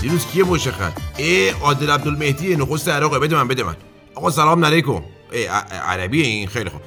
دیروز کیه پشت خط ای عادل عبدالمهدی نخست عراقه بده من بده من. آقا سلام علیکم. ای عربی این خیلی خوب.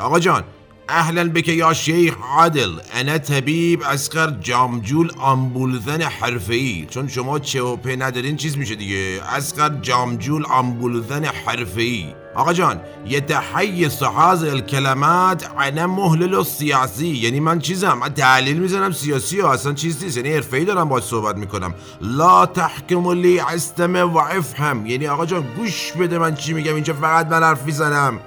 آقا جان اهلا بك یا شیخ عادل. انا طبیب اسقر جامجول آمبولزن حرفه‌ای. چون شما چه و په ندارین چیز میشه دیگه. اسقر جامجول آمبولزن حرفه‌ای. آقا جان یتحیص هذه الکلمات انا محلل السیاسی. یعنی من چیزم؟ من تحلیل می‌زنم سیاسی ها اصلا چیز نیست. یعنی حرفه‌ای دارم باید صحبت می‌کنم. لا تحکم لی استمع و افهم یعنی آقا جان گوش بده من چی میگم. اینجا فقط من حرف می‌زنم.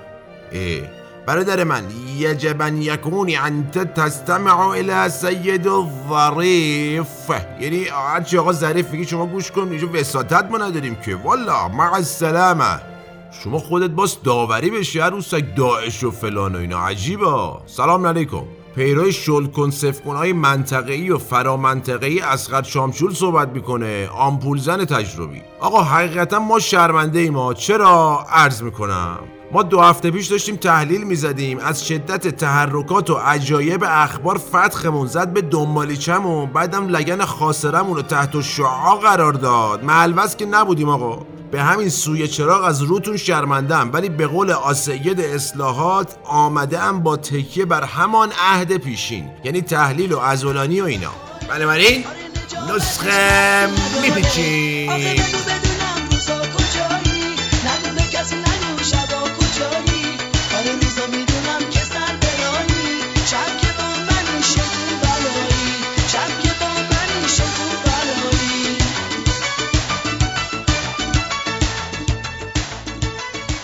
اه. برادر من یجب ان یکونی انت تستمع الى سید الظریف. یعنی هرچی آقا ظریف میگی شما گوش کن اینجا وساطت ما نداریم که. والا مع السلامه شما خودت باز داوری بشی هر روز داعش و فلان و اینا. عجیبا سلام علیکم. پیروی شل کن های منطقه‌ای و فرامنطقه‌ای اسقر شامچول صحبت می‌کنه. آمپول زن تجربی. آقا حقیقتا ما شرمنده ایم ما چرا؟ عرض می‌کنم. ما دو هفته پیش داشتیم تحلیل می‌زدیم. از شدت تحرکات و عجایب اخبار فتخمون زد به دنبالیچمون بعدم لگن خاسرمون رو تحت شعا قرار داد. ملوز که نبودیم آقا. به همین سوی چراغ از روتون شرمندم ولی به قول آسید اصلاحات آمده ام با تکیه بر همان عهد پیشین. یعنی تحلیل و ازولانی و اینا. بنابراین نسخه میپیچیم.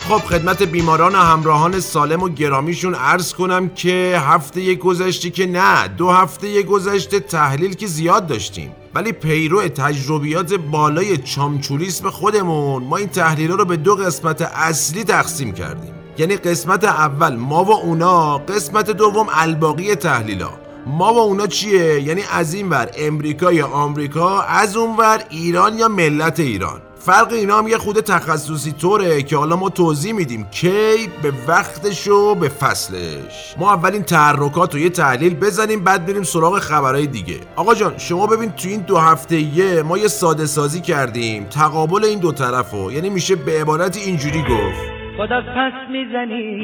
خب خدمت بیماران و همراهان سالم و گرامیشون عرض کنم که هفته گذشته که نه دو هفته گذشته تحلیل که زیاد داشتیم. ولی پیرو تجربیات بالای چامچولیسم خودمون ما این تحلیل رو به دو قسمت اصلی تقسیم کردیم. یعنی قسمت اول ما و اونا قسمت دوم الباقی تحلیلا. ما و اونا چیه؟ یعنی از این ور امریکا یا آمریکا از اون ور ایران یا ملت ایران. فرق اینا هم یه خود تخصصی طوره که حالا ما توضیح میدیم کی به وقتش و به فصلش. ما اولین تحرکات رو یه تحلیل بزنیم بعد بریم سراغ خبرهای دیگه. آقا جان شما ببین تو این دو هفته یه ما یه ساده سازی کردیم. تقابل این دو طرفو یعنی میشه به عبارت اینجوری گفت. خود از پس می‌زنی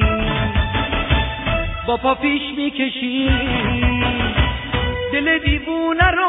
با پا پیش می‌کشی. دل دیوونه رو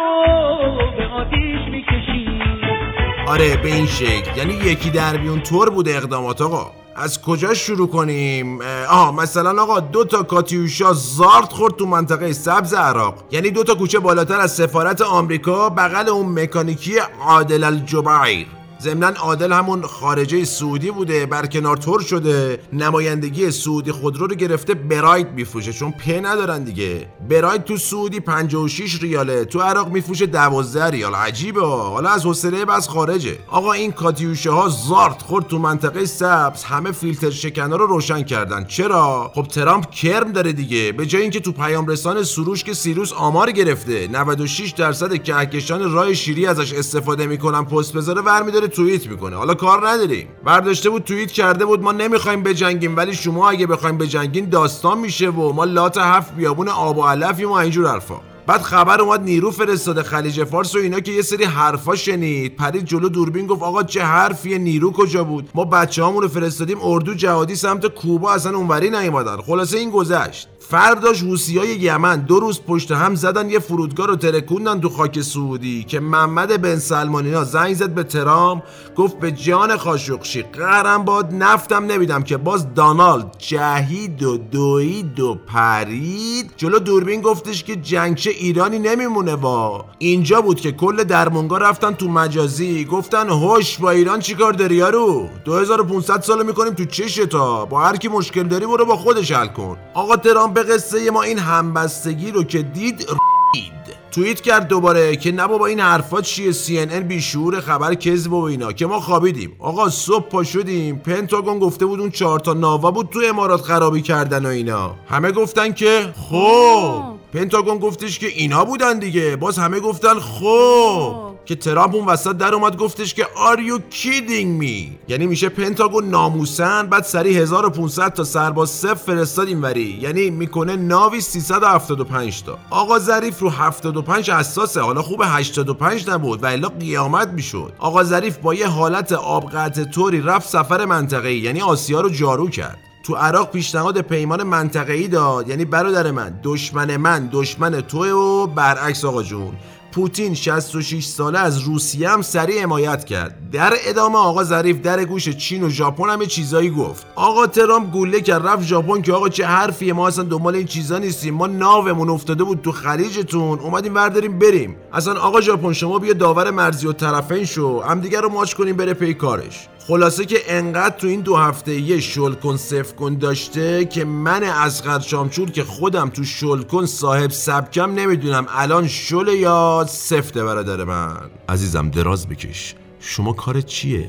آره به این شکل. یعنی یکی در طور بوده اقدامات آقا. از کجا شروع کنیم؟ آها مثلا آقا دو تا کاتیوشا زارت خورد تو منطقه سبز عراق. یعنی دو تا کوچه بالاتر از سفارت آمریکا بغل اون مکانیکی عادل الجبیر ضمنا عادل همون خارجه سعودی بوده برکنار تور شده. نمایندگی سعودی خودرو رو گرفته برایت میفروشه. چون په ندارن دیگه. برایت تو سعودی 56 ریاله تو عراق میفروشه 12 ریال. عجیبه حالا از حوصله بس خارجه. آقا این کاتیوشه ها زارت خورد تو منطقه سبز. همه فیلتر شکنا رو روشن کردن. چرا؟ خب ترامپ کرم داره دیگه. به جای اینکه تو پیام رسان سروش که سیروس آمار گرفته 96 درصد کهکشان راه شیری ازش استفاده می‌کنن پست بذاره ور داره توییت می‌کنه. حالا کار نداریم. برداشته بود توییت کرده بود ما نمی‌خوایم بجنگیم ولی شما اگه بخوایم بجنگین داستان میشه و ما لات هفت بیابون آب و علفیم و اینجور حرفا. بعد خبر اومد نیرو فرستاده خلیج فارس و اینا که یه سری حرفا شنید. پرید جلو دوربین گفت آقا چه حرفیه نیرو کجا بود؟ ما بچه رو فرستادیم اردو جهادی سمت کوبا اصلا اونوری نیومدن. خلاصه این گذشت. فرداش حوسی های یمن دو روز پشت هم زدن یه فرودگاه رو ترکوندن تو خاک سعودی که محمد بن سلمان اینا زنگ زد به ترام گفت به جان خاشقشی قرم باد نفتم نمیدم که. باز دانالد جهید و دوید و پرید. جلو دوربین گفتش که جنگچه ایرانی نمیمونه وا. اینجا بود که کل درمونگا رفتن تو مجازی. گفتن هوش با ایران چیکار داری یارو؟ 2500 سال می‌کنیم تو چشه تا با هر کی مشکل داری برو با خودش حل کن. آقا ترام به قصه ما این همبستگی رو که دید رید توییت کرد دوباره که نه بابا این حرفا چیه؟ سی ان بیشعور خبر کذب و اینا که ما خوابیدیم. آقا صبح پا شدیم. پنتاگون گفته بود اون چهار تا ناوا بود تو امارات خرابی کردن و اینا. همه گفتن که خب. پنتاگون گفتش که اینا بودن دیگه. باز همه گفتن خب. که ترامپ اون وسط در اومد گفتش که are you kidding me? یعنی میشه پنتاگون ناموسن بعد سری 1500 تا سرباز صفر فرستاد اینوری. یعنی می‌کنه ناوی 375 تا. آقا ظریف رو 75 اساسه حالا خوب 85 نبود. و الا قیامت می‌شد. آقا ظریف با یه حالت آبقطع طوری رفت سفر منطقه‌ای. یعنی آسیا رو جارو کرد. تو عراق پیشنهاد پیمان منطقه‌ای داد. یعنی برادر من دشمن من دشمن توه و برعکس آقا جون. پوتین 66 ساله از روسیه هم سریع حمایت کرد. در ادامه آقا ظریف در گوش چین و ژاپن هم چیزایی گفت. آقا ترامپ گوله کرد رفت ژاپن که آقا چه حرفیه ما اصلا دنبال این چیزا نیستیم. ما ناومون افتاده بود تو خلیجتون. اومدیم برداریم بریم. اصلا آقا ژاپن شما بیا داور مرزی و طرفین شو. هم دیگه رو ماچ کنیم بره پی کارش. خلاصه که انقدر تو این دو هفته یه شلکن صفر کن داشته که من از شامچور که خودم تو شلکن صاحب سبکم نمی‌دونم الان شل یا سفته برادر من عزیزم دراز بکش شما کار چیه؟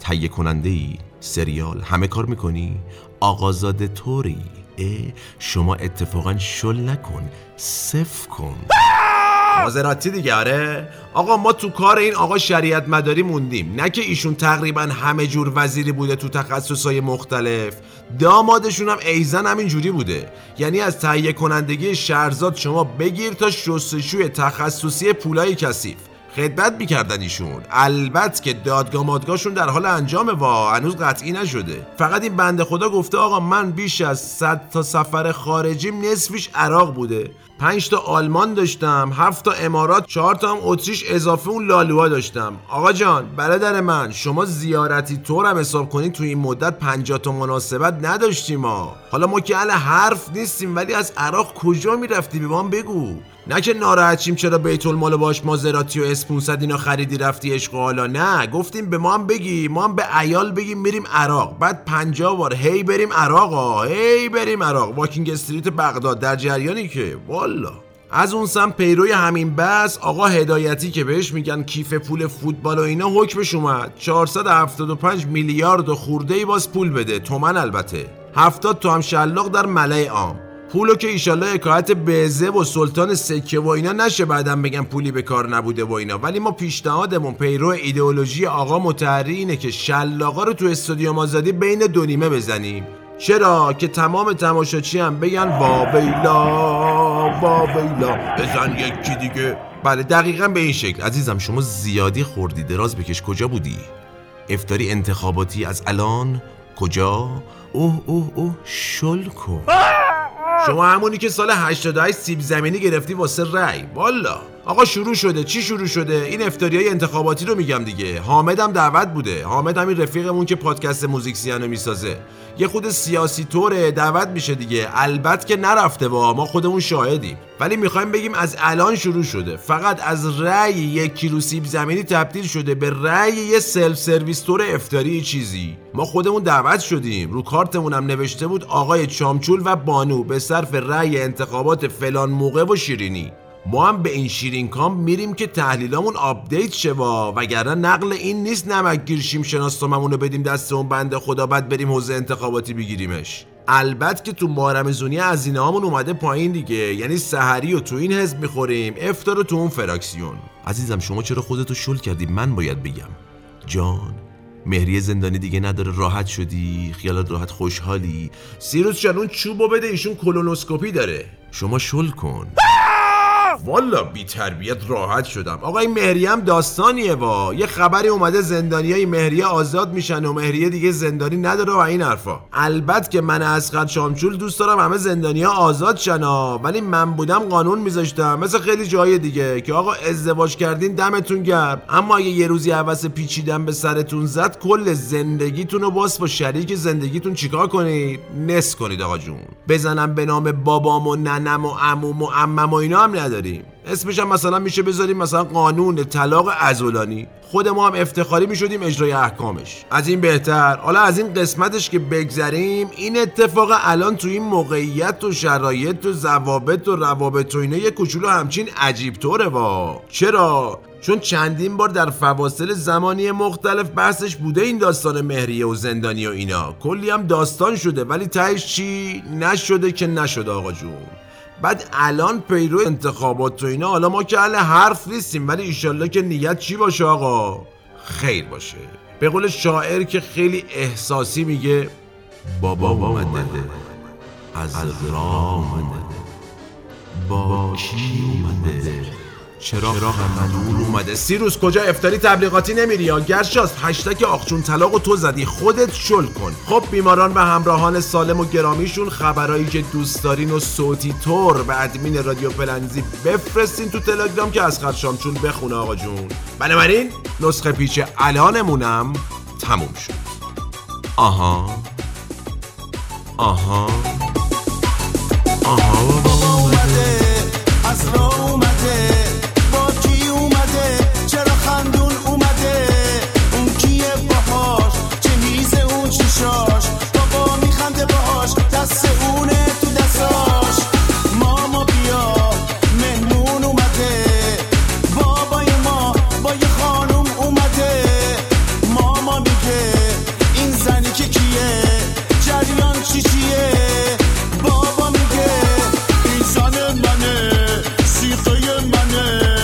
تهیه کننده ای؟ سریال؟ همه کار می‌کنی؟ آقازاده طوری؟ اه شما اتفاقا شل نکن صف کن مازراتی دیگه آره. آقا ما تو کار این آقا شریعت مداری موندیم. نه که ایشون تقریبا همه جور وزیری بوده تو تخصصهای مختلف. دامادشون هم ایزن همین جوری بوده. یعنی از تهیه کنندگی شهرزاد شما بگیر تا شستشوی تخصصی پولای کثیف. خدمت می‌کردن ایشون. البته که دادگاه مادگاهشون در حال انجامه وا هنوز قطعی نشده. فقط این بنده خدا گفته آقا من بیش از 100 تا سفر خارجیم نصفش عراق بوده. پنج تا آلمان داشتم هفت تا امارات چهار تا هم اتریش اضافه اون لالوها داشتم. آقا جان برادر من شما زیارتی طورم حساب کنید تو این مدت 50 تا مناسبت نداشتیم ما حالا ما که حرف نیستیم ولی از عراق کجا می‌رفتی؟ به ما بگو. نه که ناراحت شیم چرا بیت المال باش مازراتی و اسپونسد اینا خریدی رفتی عشق حالا. نه گفتیم به ما هم بگی ما هم به ایال بگیم میریم عراق. بعد 50 بار هی بریم عراق ها هی بریم عراق. واکینگ استریت بغداد در جریانی که والا. از اون سم پیروی همین بس آقا هدایتی که بهش میگن کیف پول فوتبال و اینا حکمش اومد. 475 میلیارد و خورده ای باز پول بده. تومن البته. 70 تو هم شلاق در ملای عام. پولو که ایشالله حکایت بزه و سلطان سکه و اینا نشه بعدم بگم پولی به کار نبوده و اینا. ولی ما پیشنهادمون پیرو ایدئولوژی آقا متحری اینه که شلاقا رو تو استودیوم آزادی بین دو نیمه بزنیم. چرا؟ که تمام تماشاچی هم بگن واویلا واویلا بزن یکی دیگه. بله دقیقا به این شکل. عزیزم شما زیادی خوردی. دراز بکش. کجا بودی؟ افتاری انتخاباتی از الان؟ کجا؟ اوه اوه اوه. شل کن. شما همونی که سال 88 سیب زمینی گرفتی واسه رأی. والا. آقا شروع شده. چی شروع شده؟ این افتاریای انتخاباتی رو میگم دیگه. حامدم دعوت بوده. حامد همین رفیقمون که پادکست موزیکسیانو می‌سازه. یه خود سیاسی طوره دعوت میشه دیگه. البته که نرفته با ما خودمون شاهدیم. ولی می‌خوایم بگیم از الان شروع شده. فقط از رأی یک کیلو سیب زمینی تبدیل شده به رأی یه سلف سرویس تور افتاری چیزی. ما خودمون دعوت شدیم. رو کارتمون هم نوشته بود آقای چامچول و بانو به صرف رأی انتخابات فلان موقع و شیرینی. ما هم به این شیرین کام میریم که تحلیلامون update شه وا. وگرنه نقل این نیست نمک گیرشیم شناسناممون رو بدیم دست اون بنده خدا بعد بریم حوزه انتخاباتی بگیریمش. البته که تو ماه رمضونی هزینه هامون اومده پایین دیگه. یعنی سحری و تو این حزب می‌خوریم افطار رو تو اون فراکسیون. عزیزم شما چرا خودتو شل کردی؟ من باید بگم. جان مهریه زندانی دیگه نداره. راحت شدی خیالت راحت خوشحالی. سیروس جان اون چوبو بده ایشون کولونوسکوپی داره. شما شل کن. والا بی تربیت راحت شدم. آقا این هم داستانیه وا. یه خبری اومده زندانی های مهریه آزاد میشن و مهریه دیگه زندانی نداره و این حرفا. البته که من از شامچول دوست دارم همه زندانی ها آزاد شنا ولی من بودم قانون میذاشتم. مثل خیلی جای دیگه که آقا ازدواج کردین دمتون گرم. اما اگه یه روزی حوس پیچیدن به سرتون زد کل زندگیتون رو باز با شریک زندگیتون چیکار کنید؟ نس کنید آقا جون. بزنم به نام بابام و ننم و عموم و عمم و اینا هم نداریم اسمش هم مثلا میشه بذاریم مثلا قانون طلاق ازولانی خود ما هم افتخاری می‌شدیم اجرای احکامش. از این بهتر. حالا از این قسمتش که بگذریم این اتفاق الان تو این موقعیت و شرایط و ضوابط و روابط و اینا یه کوچولو همچین عجیب طوره وا. چرا؟ چون چندین بار در فواصل زمانی مختلف بحثش بوده این داستان مهریه و زندانی و اینا. کلی هم داستان شده ولی تهش چی؟ نشده که نشده آقا جون. بعد الان پیرو انتخابات و اینا حالا ما که اهل حرف نیستیم ولی ایشالله که نیت چی باشه آقا؟ خیر باشه. به قول شاعر که خیلی احساسی میگه بابا اومده از راه اومده. با کی اومده؟ چرا خمدون اومده. سیروس کجا افتاری تبلیغاتی نمیری یا گرشاست؟ هشتک آخچون طلاق و تو زدی. خودت شل کن. خب بیماران و همراهان سالم و گرامیشون خبرایی که دوست دارین و صوتی طور به ادمین رادیو پلنزی بفرستین تو تلگرام که از خرشامچون بخونه آقا جون. بنابراین نسخه پیچ الانمونم تموم شد. آها. آها. آها. بابا Daniel.